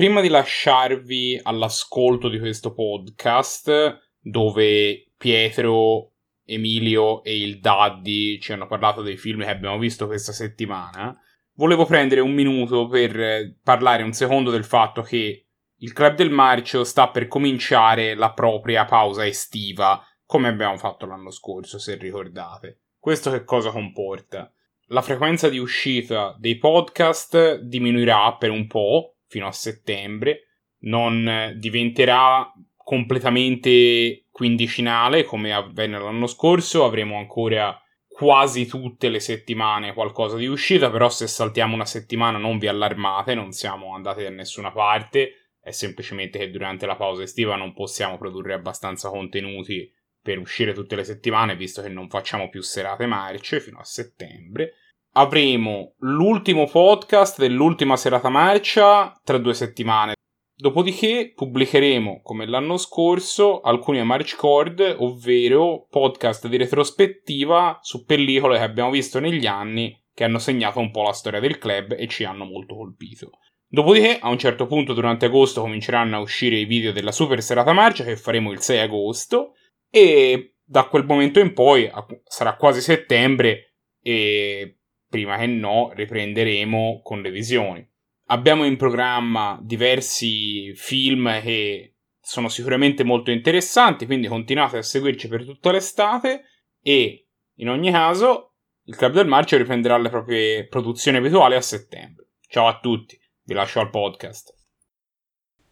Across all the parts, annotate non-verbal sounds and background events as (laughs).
Prima di lasciarvi all'ascolto di questo podcast, dove Pietro, Emilio e il Daddy ci hanno parlato dei film che abbiamo visto questa settimana, volevo prendere un minuto per parlare un secondo del fatto che il Club del Marcio sta per cominciare la propria pausa estiva, come abbiamo fatto l'anno scorso, se ricordate. Questo che cosa comporta? La frequenza di uscita dei podcast diminuirà per un po', fino a settembre, non diventerà completamente quindicinale come avvenne l'anno scorso, avremo ancora quasi tutte le settimane qualcosa di uscita, però se saltiamo una settimana non vi allarmate, non siamo andati da nessuna parte, è semplicemente che durante la pausa estiva non possiamo produrre abbastanza contenuti per uscire tutte le settimane, visto che non facciamo più serate marce fino a settembre. Avremo l'ultimo podcast dell'ultima serata marcia tra due settimane. Dopodiché pubblicheremo, come l'anno scorso, alcuni March Cord, ovvero podcast di retrospettiva su pellicole che abbiamo visto negli anni che hanno segnato un po' la storia del club e ci hanno molto colpito. Dopodiché, a un certo punto durante agosto cominceranno a uscire i video della super serata marcia che faremo il 6 agosto e da quel momento in poi sarà quasi settembre e prima che no riprenderemo con le visioni. Abbiamo in programma diversi film che sono sicuramente molto interessanti, quindi continuate a seguirci per tutta l'estate e in ogni caso il Club del Marcio riprenderà le proprie produzioni abituali a settembre. Ciao a tutti, vi lascio al podcast.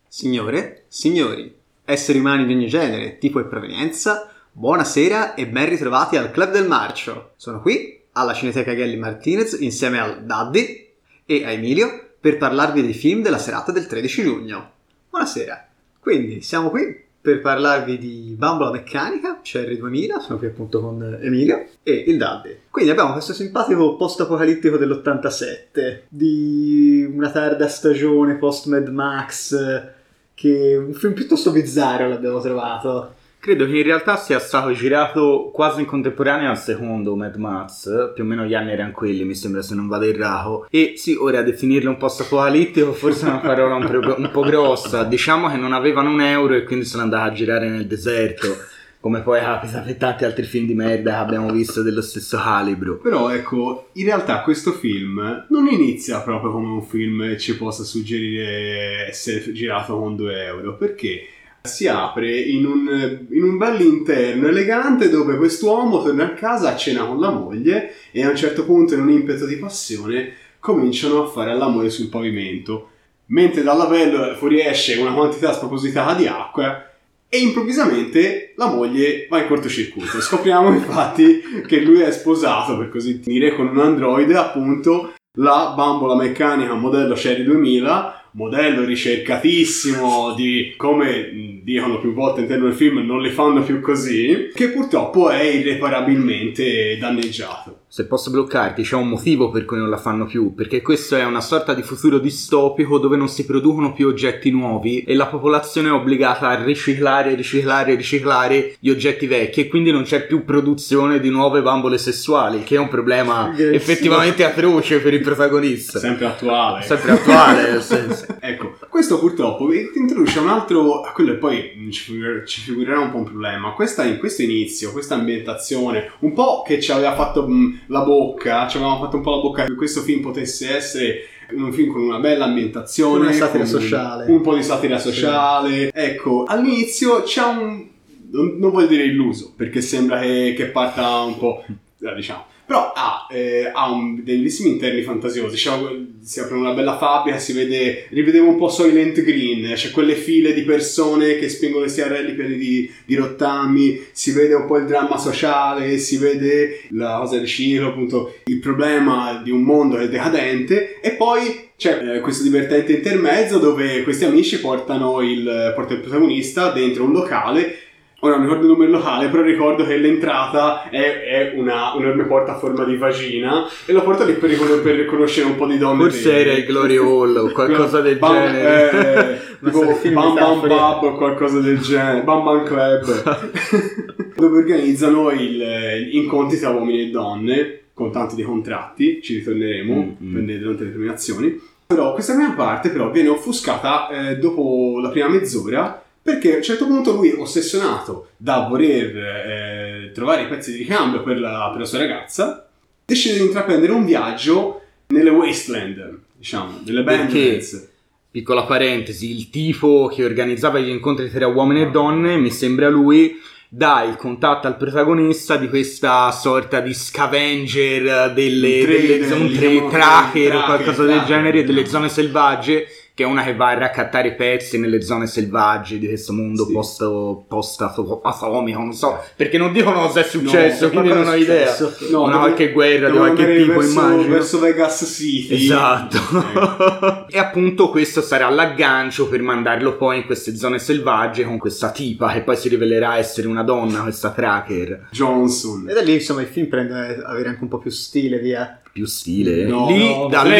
Signore, signori, esseri umani di ogni genere, tipo e provenienza, buonasera e ben ritrovati al Club del Marcio. Sono qui, alla Cineteca Gelli Martinez, insieme al Daddy e a Emilio, per parlarvi dei film della serata del 13 giugno. Buonasera. Quindi, siamo qui per parlarvi di Bambola Meccanica, CR 2000, sono qui appunto con Emilio e il Daddy. Quindi abbiamo questo simpatico post-apocalittico dell'87, di una tarda stagione post-Mad Max che un film piuttosto bizzarro l'abbiamo trovato. Credo che in realtà sia stato girato quasi in contemporanea al secondo Mad Max, più o meno gli anni erano quelli, mi sembra se non vado errato. E sì, ora definirlo un post-apocalittico (laughs) forse è una parola un, po', un po' grossa. Diciamo che non avevano un euro e quindi sono andati a girare nel deserto come poi capita per tanti altri film di merda che abbiamo visto dello stesso calibro. Però ecco, in realtà questo film non inizia proprio come un film che ci possa suggerire essere girato con 2 euro, perché si apre in un, in un bell'interno elegante dove quest'uomo torna a casa a cena con la moglie e a un certo punto in un impeto di passione cominciano a fare l'amore sul pavimento mentre dal lavello fuoriesce una quantità spropositata di acqua e improvvisamente la moglie va in cortocircuito. Scopriamo infatti che lui è sposato, per così dire, con un androide, appunto la bambola meccanica modello Sherry 2000, modello ricercatissimo di come dicono più volte all'interno del film non le fanno più così, che purtroppo è irreparabilmente danneggiato se posso bloccarti, c'è un motivo per cui non la fanno più, perché questo è una sorta di futuro distopico dove non si producono più oggetti nuovi e la popolazione è obbligata a riciclare, riciclare, riciclare gli oggetti vecchi e quindi non c'è più produzione di nuove bambole sessuali, che è un problema effettivamente atroce per il protagonista. Sempre attuale. Sempre attuale, nel senso. ecco, questo purtroppo introduce un altro, quello e poi ci, figurerà un po' un problema. Questa, in questo inizio, questa ambientazione, un po' che ci aveva fatto mh, la bocca, ci avevamo fatto un po' la bocca che questo film potesse essere un film con una bella ambientazione, una satira sociale, un, un po' di satira sociale. Sì. Ecco, all'inizio c'è un non, non voglio dire illuso, perché sembra che, che parta un po', eh, diciamo, però ha, eh, ha un, dei bellissimi interni fantasiosi. Diciamo, si apre una bella fabbrica, si vede, rivedevo un po' Soylent Green, c'è quelle file di persone che spingono i siarelli pieni di, di rottami, si vede un po' il dramma sociale, si vede la cosa del ciclo, appunto il problema di un mondo è decadente e poi c'è eh, questo divertente intermezzo dove questi amici portano il, portano il protagonista dentro un locale Ora non ricordo il nome locale, però ricordo che l'entrata è, è una enorme porta a forma di vagina e la porta lì per, per riconoscere un po' di donne. Forse era il Glory Hall o (laughs) qualcosa del bam, genere. Eh, (laughs) tipo Bam Bam Bab o qualcosa del genere. Bam Bam Club. (laughs) dove organizzano il, gli incontri tra uomini e donne con tanti dei contratti, ci ritorneremo, mm-hmm. prendete tante determinazioni Però questa prima parte però viene offuscata eh, dopo la prima mezz'ora perché a un certo punto lui, ossessionato da voler eh, trovare i pezzi di ricambio per la, per la sua ragazza, decide di intraprendere un viaggio nelle wasteland, diciamo, nelle? Badlands. Piccola parentesi, il tipo che organizzava gli incontri tra uomini e donne, mi sembra lui, dà il contatto al protagonista di questa sorta di scavenger delle, trader, delle zone tracker o tracker, qualcosa del genere, delle zone selvagge, che è una che va a raccattare pezzi nelle zone selvagge di questo mondo Sì. post, post-atomico, non so, perché non dicono cosa è successo, No, quindi non ho idea. No, una qualche guerra di qualche tipo, verso, immagino. verso Vegas City. Esatto. (laughs) e appunto questo sarà l'aggancio per mandarlo poi in queste zone selvagge con questa tipa che poi si rivelerà essere una donna, questa tracker. Johnson. E da lì, insomma, il film prende avere anche un po' più stile, via. Più stile. No, lì, no, da lì,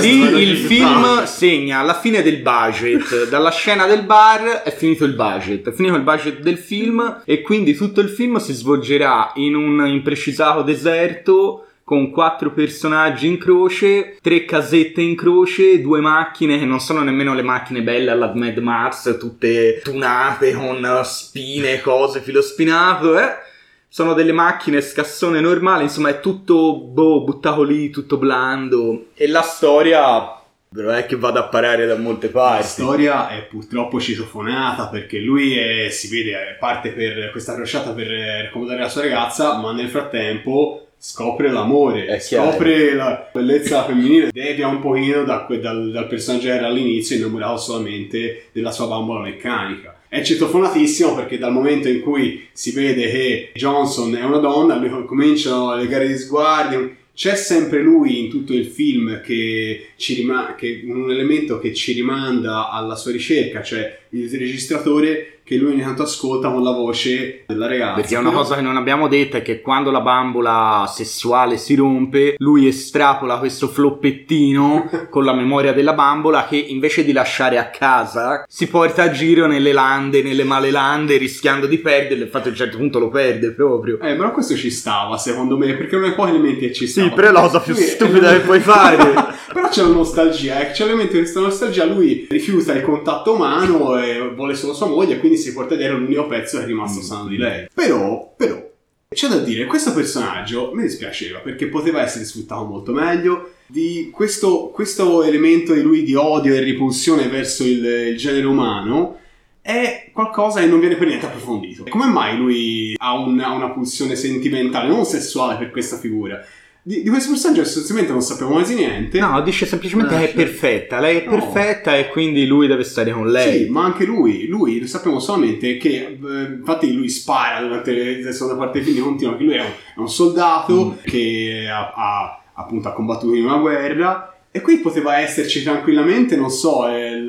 lì il film segna la fine del budget. Dalla scena del bar è finito il budget. È finito il budget del film e quindi tutto il film si svolgerà in un imprecisato deserto con quattro personaggi in croce, tre casette in croce, due macchine che non sono nemmeno le macchine belle alla Mad Max, tutte tunate con spine, cose, filo spinato, eh. Sono delle macchine scassone normali, insomma è tutto boh, buttato lì, tutto blando. E la storia non è che vada a parare da molte La parti. storia è purtroppo citofonata perché lui è- si vede, eh, parte per questa crociata per eh, raccomandare la sua ragazza, ma nel frattempo scopre l'amore, scopre la bellezza femminile, devia un pochino da dal, dal personaggio che era all'inizio innamorato solamente della sua bambola meccanica. È citofonatissimo perché dal momento in cui si vede che Johnson è una donna, lui cominciano le gare di sguardi, c'è sempre lui in tutto il film che ci rimane, che un elemento che ci rimanda alla sua ricerca, cioè il registratore che lui ogni tanto ascolta con la voce della ragazza. Perché una cosa che non abbiamo detto è che quando la bambola sessuale si rompe, lui estrapola questo floppettino (laughs) con la memoria della bambola che invece di lasciare a casa si porta a giro nelle lande, nelle male lande, rischiando di perderlo. Infatti a un certo punto lo perde proprio. Eh, però questo ci stava, secondo me, perché non è poi elementi che ci stava. Sì, però è la cosa più stupida che puoi fare. (laughs) però c'è la nostalgia, eh. c'è di questa nostalgia, lui rifiuta il contatto umano e vuole solo sua moglie, quindi si porta dietro l'unico pezzo che è rimasto sano di lei. Però, però, c'è da dire, questo personaggio mi dispiaceva perché poteva essere sfruttato molto meglio. Di questo, questo elemento di lui di odio e ripulsione verso il, il genere umano è qualcosa che non viene per niente approfondito. Come mai lui ha, un- ha una pulsione sentimentale, non sessuale per questa figura? Di, di questo personaggio essenzialmente non sappiamo quasi niente. No, dice semplicemente che è perfetta. Lei è No. perfetta e quindi lui deve stare con lei. Sì, ma anche lui, lui lo sappiamo solamente che, eh, infatti lui spara durante la seconda parte del film, continua che lui è un, è un soldato Mm. che ha, ha- appunto ha combattuto in una guerra e qui poteva esserci tranquillamente, non so, eh,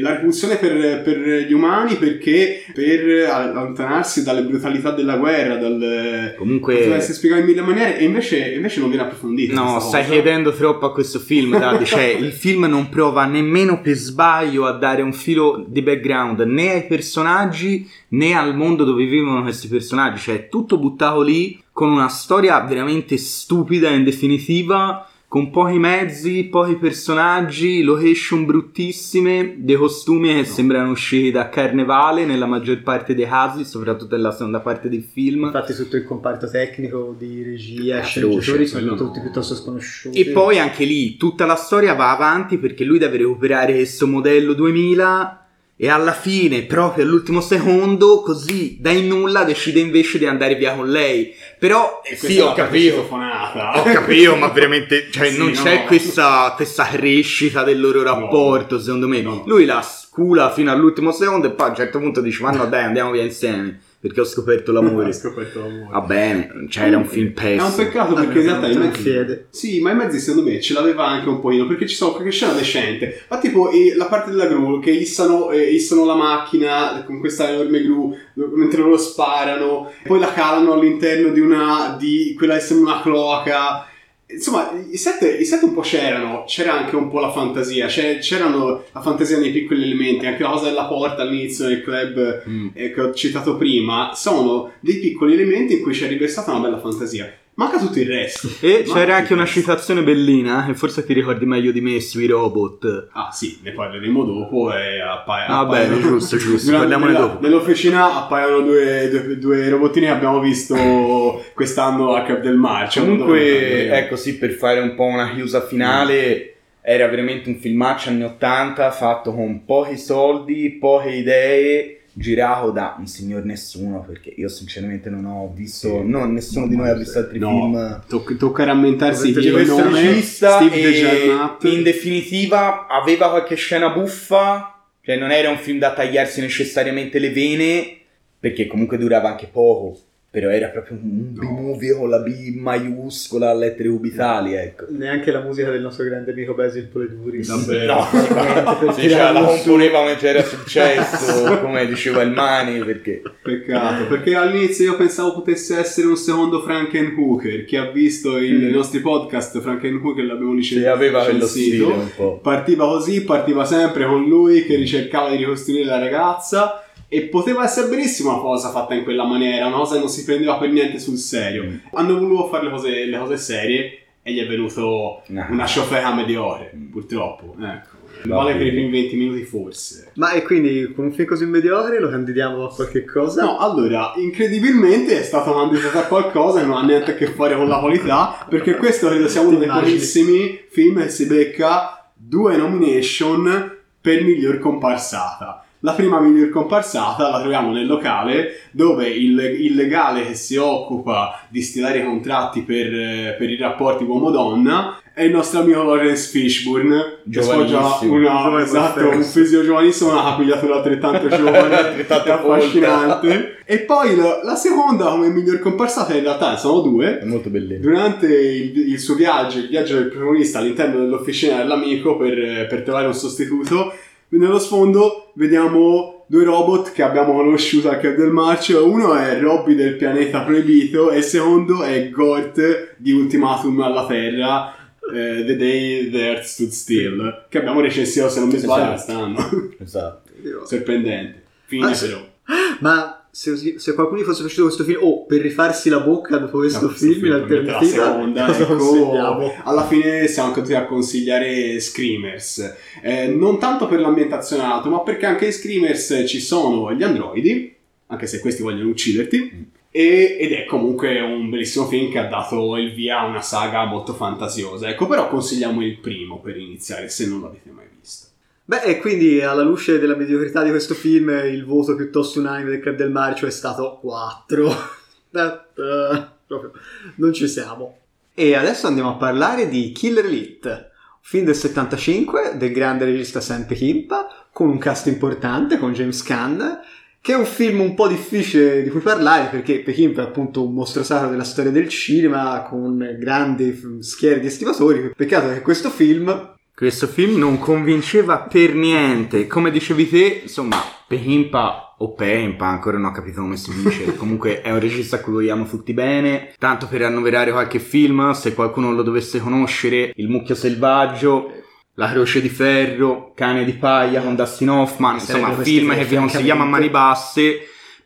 la repulsione per, per gli umani perché per allontanarsi dalle brutalità della guerra, dal... Comunque- Poteva essere spiegato in mille maniere e invece, invece non viene approfondito. No, stai cosa. chiedendo troppo a questo film, Davide. Cioè, (laughs) il film non prova nemmeno per sbaglio a dare un filo di background né ai personaggi né al mondo dove vivono questi personaggi. Cioè, è tutto buttato lì con una storia veramente stupida in definitiva. Con pochi mezzi, pochi personaggi, location bruttissime, dei costumi che sembrano usciti da carnevale nella maggior parte dei casi, soprattutto nella seconda parte del film. Infatti tutto il comparto tecnico di regia È e sceneggiatori sono quello tutti no. piuttosto sconosciuti. E poi anche lì tutta la storia va avanti perché lui deve recuperare questo modello 2000 e alla fine, proprio all'ultimo secondo, così dai nulla decide invece di andare via con lei. Però sì, ho capito. Ho capito, ma veramente cioè, (laughs) Sì, non no. c'è questa, questa crescita del loro rapporto, secondo me. No. Lui la scula fino all'ultimo secondo e poi a un certo punto dice: Ma no, dai, andiamo via insieme. Perché ho scoperto l'amore. (laughs) Ho scoperto l'amore. Va bene, cioè era un film È pessimo. un peccato perché in realtà i in mezzi... Sì, ma i mezzi secondo me ce l'aveva anche un pochino perché ci sono qualche scena decente. Ma tipo eh, la parte della gru che issano, eh, issano la macchina con questa enorme gru mentre loro sparano, poi la calano all'interno di una di quella che sembra una cloaca. Insomma, i set, i set un po' c'erano, c'era anche un po' la fantasia, c'erano la fantasia nei piccoli elementi, anche la cosa della porta all'inizio del club Mm. eh, che ho citato prima, sono dei piccoli elementi in cui c'è riversata una bella fantasia. Manca tutto il resto. E Manca c'era anche una resto. citazione bellina, e forse ti ricordi meglio di me sui robot. Ah sì, ne parleremo dopo e Ah, appaiono- bene, (laughs) giusto, giusto, Durante- parliamone nella- dopo. Nell'officina appaiono due, due, due robottini che abbiamo visto (laughs) quest'anno a Cap del Marcio. Comunque, ecco sì, per fare un po' una chiusa finale, era veramente un filmaccio anni 80 fatto con pochi soldi, poche idee, girato da un signor nessuno, perché io sinceramente non ho visto, Sì. no, nessuno di noi ha visto altri No, film. toc- tocca rammentarsi di questo nome, regista in definitiva aveva qualche scena buffa, cioè non era un film da tagliarsi necessariamente le vene, perché comunque durava anche poco. Però era proprio un No. B-movie con la B maiuscola a lettere cubitali, ecco. Neanche la musica del nostro grande amico Basil Poledouris. Davvero. No, (laughs) per sì, cioè, la componeva mentre era successo, (laughs) come diceva il Mani, perché Peccato, perché all'inizio io pensavo potesse essere un secondo Frankenhooker. Chi ha visto i Mm. nostri podcast, Frankenhooker l'abbiamo sì, licenziato. aveva quello stile un po'. Partiva così, partiva sempre con lui che ricercava di ricostruire la ragazza. E poteva essere benissimo una cosa fatta in quella maniera, una cosa che non si prendeva per niente sul serio. Mm. Hanno voluto fare le cose, le cose serie e gli è venuto No. una ciofeca mediocre, Mm. purtroppo. Ecco. Va Vale per i primi 20 minuti forse. Ma e quindi con un film così mediocre lo candidiamo a qualche cosa? No, allora, incredibilmente è stato candidato a qualcosa che non ha niente a che fare con la qualità, perché questo credo sia uno dei pochissimi film che si becca due nomination per miglior comparsata. La prima miglior comparsata la troviamo nel locale dove il, il legale che si occupa di stilare i contratti per, per i rapporti uomo-donna è il nostro amico Lawrence Fishburne che sfoggia una, esatto, un fisico giovanissimo, una capigliatura altrettanto (laughs) giovane Altrettanto e affascinante. E poi la, la seconda come miglior comparsata in realtà sono due. È molto bellino. Durante il, il suo viaggio, il viaggio del protagonista all'interno dell'officina dell'amico per, per trovare un sostituto, nello sfondo vediamo due robot che abbiamo conosciuto al Cap del Marcio. Uno è Robby del pianeta proibito e il secondo è Gort di Ultimatum alla Terra. eh, The Day the Earth Stood Still, che abbiamo recensito se non mi sbaglio Esatto. quest'anno. Esatto. (laughs) Sorprendente. Fine Ah, però. Ma se, se qualcuno gli fosse piaciuto questo film, o per rifarsi la bocca dopo questo No, film, film mette la seconda, (laughs) ecco, alla fine siamo continuati a consigliare Screamers. Eh, non tanto per l'ambientazione alto ma perché anche in Screamers ci sono gli androidi anche se questi vogliono ucciderti e- ed è comunque un bellissimo film che ha dato il via a una saga molto fantasiosa. Ecco però consigliamo il primo per iniziare se non l'avete mai visto Beh, e quindi alla luce della mediocrità di questo film, il voto piuttosto unanime del Club del Marcio è stato 4. (laughs) proprio non ci siamo. E adesso andiamo a parlare di Killer Elite, film del 75 del grande regista Sam Peckinpah, con un cast importante, con James Caan, che è un film un po' difficile di cui parlare perché Peckinpah è appunto un mostro sacro della storia del cinema con grandi schiere di estimatori. Peccato che questo film Questo film non convinceva per niente. Come dicevi te, insomma, Pehimpa o Pehimpa, ancora non ho capito come si dice. (laughs) Comunque è un regista a cui vogliamo tutti bene. Tanto per annoverare qualche film, se qualcuno lo dovesse conoscere, Il mucchio selvaggio, La croce di ferro, Cane di paglia con Dustin Hoffman, insomma, film che vi consigliamo a mani basse.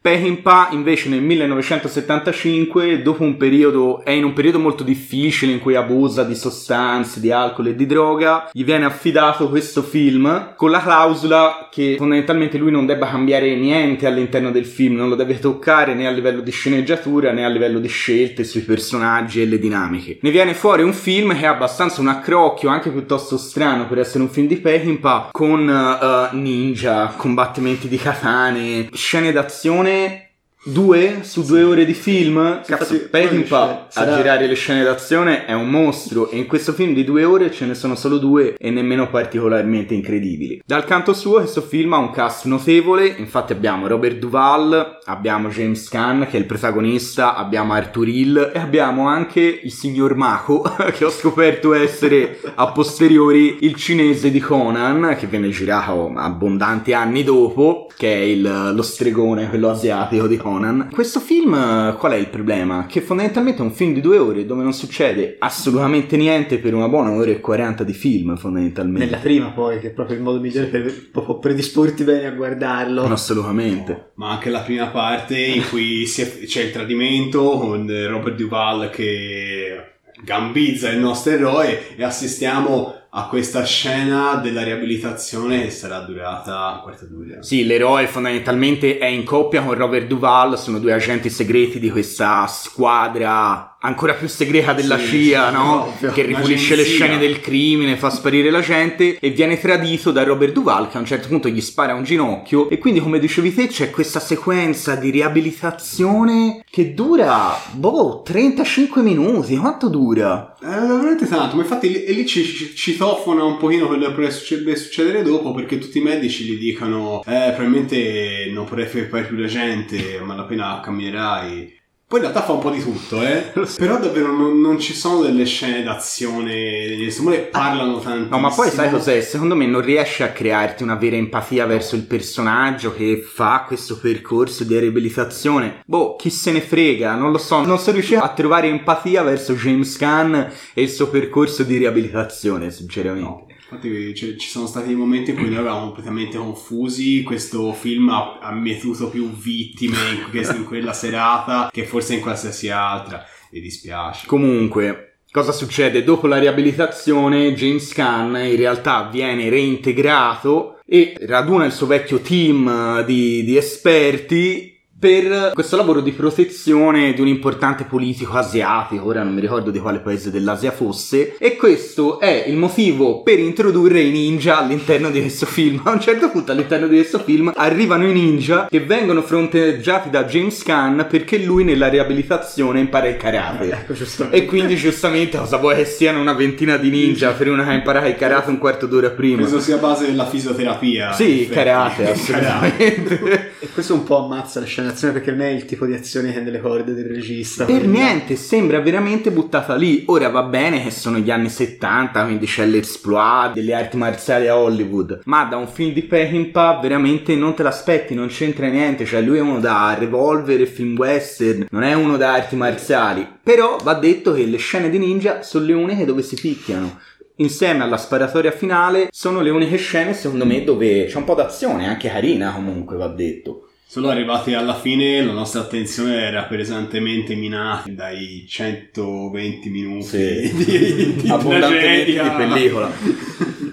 Peckinpah invece nel 1975, dopo un periodo, è in un periodo molto difficile in cui abusa di sostanze, di alcol e di droga, gli viene affidato questo film con la clausola che fondamentalmente lui non debba cambiare niente all'interno del film, non lo deve toccare né a livello di sceneggiatura né a livello di scelte sui personaggi e le dinamiche. Ne viene fuori un film che è abbastanza un accrocchio, anche piuttosto strano per essere un film di Peckinpah, con eh, ninja, combattimenti di katane, scene d'azione come Due su due ore di film? Sì, Cazzo, infatti, Peckinpah a girare le scene d'azione è un mostro e in questo film di due ore ce ne sono solo due e nemmeno particolarmente incredibili. Dal canto suo questo film ha un cast notevole, infatti abbiamo Robert Duvall, abbiamo James Caan che è il protagonista, abbiamo Arthur Hill e abbiamo anche il signor Mako (laughs) che ho scoperto essere a posteriori il cinese di Conan che venne girato abbondanti anni dopo, che è il- lo stregone, quello asiatico di Conan Conan. Questo film, eh, qual è il problema? Che fondamentalmente è un film di due ore dove non succede assolutamente niente per una buona ora e 40 di film, fondamentalmente. Nella prima poi, che è proprio il modo migliore per predisporti bene a guardarlo. Assolutamente. Ma anche la prima parte in cui si è- c'è il tradimento con Robert Duval che gambizza il nostro eroe e assistiamo a questa scena della riabilitazione che sarà durata un quarto d'ora. Sì, l'eroe fondamentalmente è in coppia con Robert Duval, sono due agenti segreti di questa squadra ancora più segreta della Sì, CIA, sì, no? ovvio. Che ripulisce le scene del crimine, fa sparire la gente e viene tradito da Robert Duval che a un certo punto gli spara un ginocchio e quindi come dicevi te c'è questa sequenza di riabilitazione che dura, boh, 35 minuti, quanto dura? Eh, veramente tanto, ma infatti lì, lì ci, ci, citofona un pochino quello che potrebbe succedere, dopo perché tutti i medici gli dicono eh, probabilmente non potrai fare più la gente, ma appena camminerai. Poi in realtà fa un po' di tutto, eh. Però davvero non, non ci sono delle scene d'azione, degli stimoli parlano tantissimo. No, ma poi sai cos'è? Secondo me non riesce a crearti una vera empatia verso il personaggio che fa questo percorso di riabilitazione. Boh, chi se ne frega, non lo so. Non sono riuscito a trovare empatia verso James Gunn e il suo percorso di riabilitazione, sinceramente. No, infatti cioè, ci sono stati dei momenti in cui noi eravamo completamente confusi, questo film ha, ha mietuto più vittime in, in quella serata che forse in qualsiasi altra, mi dispiace. Comunque, cosa succede? Dopo la riabilitazione, James Gunn in realtà viene reintegrato e raduna il suo vecchio team di, di esperti per questo lavoro di protezione di un importante politico asiatico, ora non mi ricordo di quale paese dell'Asia fosse, e questo è il motivo per introdurre i ninja all'interno di questo film. (laughs) A un certo punto all'interno di questo film arrivano i ninja che vengono fronteggiati da James Gunn perché lui nella riabilitazione impara il karate. Ecco, giustamente. E quindi giustamente cosa vuoi che siano una ventina di ninja per una che ha imparato il karate un quarto d'ora prima? Penso sia a base della fisioterapia. Sì, karate, (laughs) Karate. assolutamente. E questo un po' ammazza la scena d'azione perché non è il tipo di azione che è nelle corde del regista. Per Quindi- niente, sembra veramente buttata lì. Ora va bene che sono gli anni 70, quindi c'è l'exploit delle arti marziali a Hollywood, ma da un film di Peckinpah veramente non te l'aspetti, non c'entra niente. Cioè, lui è uno da revolver e film western, non è uno da arti marziali. Però va detto che le scene di ninja sono le uniche dove si picchiano. Insieme alla sparatoria finale sono le uniche scene, secondo me, dove c'è un po' d'azione, anche carina comunque, va detto. Solo arrivati alla fine la nostra attenzione era pesantemente minata dai 120 minuti Sì. (laughs) di, di (laughs) abbondantemente di pellicola.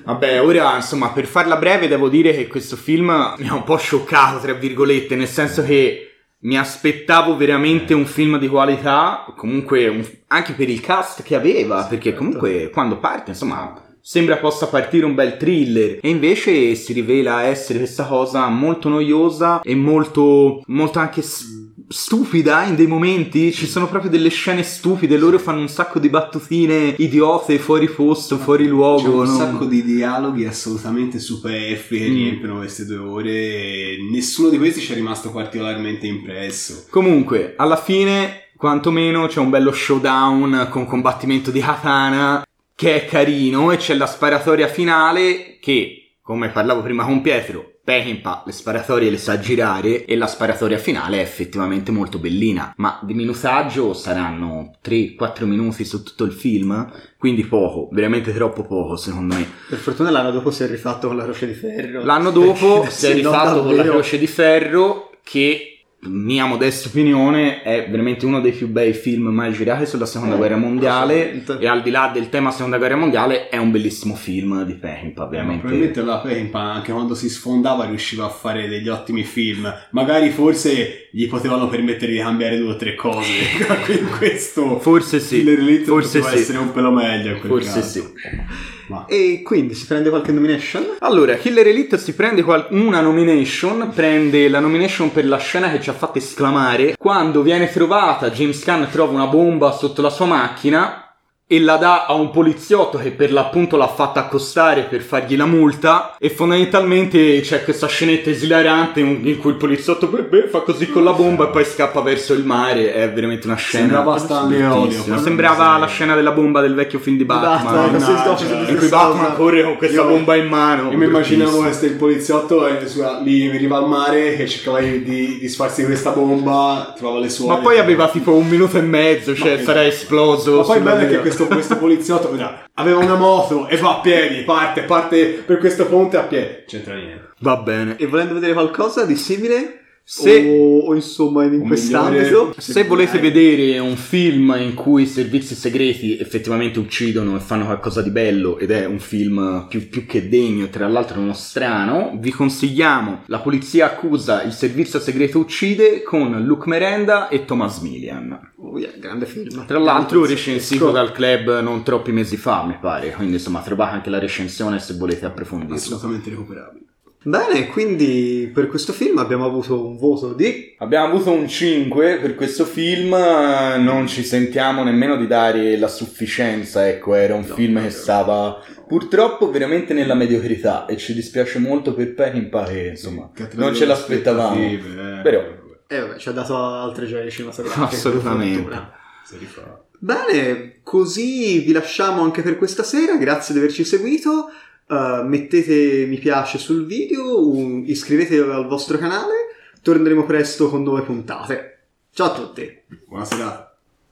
Vabbè, ora insomma, per farla breve, devo dire che questo film mi ha un po' scioccato, tra virgolette, nel senso che mi aspettavo veramente un film di qualità, comunque un- anche per il cast che aveva, perché comunque quando parte, insomma, sembra possa partire un bel thriller e invece si rivela essere questa cosa molto noiosa e molto molto anche s- stupida in dei momenti ci sono proprio delle scene stupide loro fanno un sacco di battutine idiote fuori posto fuori C'è luogo un non- sacco di dialoghi assolutamente superflui che Mm. riempiono queste due ore e nessuno di questi ci è rimasto particolarmente impresso. comunque alla fine quantomeno c'è un bello showdown con combattimento di katana che è carino e c'è la sparatoria finale che come parlavo prima con Pietro Peckinpah le sparatorie le sa girare e la sparatoria finale è effettivamente molto bellina. Ma di minutaggio saranno 3-4 minuti su tutto il film quindi poco veramente troppo poco secondo me. Per fortuna l'anno dopo si è rifatto con la croce di ferro. L'anno dopo (laughs) si è rifatto con la croce di ferro che mia modesta opinione è veramente uno dei più bei film mai girati sulla seconda Eh, guerra mondiale e al di là del tema seconda guerra mondiale è un bellissimo film di Peckinpah Ma veramente probabilmente la Pempa anche quando si sfondava riusciva a fare degli ottimi film. Magari forse gli potevano permettere di cambiare due o tre cose. (laughs) in questo forse sì forse sì essere un pelo meglio forse caso. sì Ma E quindi si prende qualche nomination? Allora, Killer Elite si prende qual- una nomination, prende la nomination per la scena che ci ha fatto esclamare quando viene trovata, James Gunn trova una bomba sotto la sua macchina e la dà a un poliziotto che per l'appunto l'ha fatta accostare per fargli la multa. E fondamentalmente c'è questa scenetta esilarante in cui il poliziotto beh, beh, fa così con la bomba e poi scappa verso il mare. È veramente una scena Sembrava sembrava la scena della bomba del vecchio film di Batman. Batman, sto no, in cui Batman corre con questa Io- bomba in mano. Io mi immaginavo questo il poliziotto e sulla- lì veniva al mare che cercava di, di, di sfarsi questa bomba, trovava le suore. ma poi aveva tipo un minuto e mezzo cioè sarà esploso Ma poi bello che via. Questo, questo poliziotto guarda, aveva una moto e va a piedi, parte, parte per questo ponte a piedi. C'entra niente. va bene E volendo vedere qualcosa di simile? Se- O, o insomma in quest'ambito? Se volete vedere un film in cui i servizi segreti effettivamente uccidono e fanno qualcosa di bello ed è un film più, più che degno tra l'altro uno strano, vi consigliamo La polizia accusa, il servizio segreto uccide con Luke Merenda e Thomas Milian. Oh, yeah, grande film. Tra l'altro recensito dal club non troppi mesi fa mi pare, quindi insomma trovate anche la recensione se volete approfondirlo. Assolutamente recuperabile. Bene, quindi per questo film abbiamo avuto un voto di... Abbiamo avuto un 5 per questo film, eh, non ci sentiamo nemmeno di dare la sufficienza, ecco, era un No, film che no. stava purtroppo veramente nella mediocrità e ci dispiace molto per Peckinpah che insomma non ce l'aspettavamo. eh. Però- Eh vabbè, ci ha dato altre gioie cinematografiche. Assolutamente. Si rifà. Bene, così vi lasciamo anche per questa sera, grazie di averci seguito. Uh, mettete mi piace sul video, un- iscrivetevi al vostro canale, torneremo presto con nuove puntate. Ciao a tutti! Buona serata.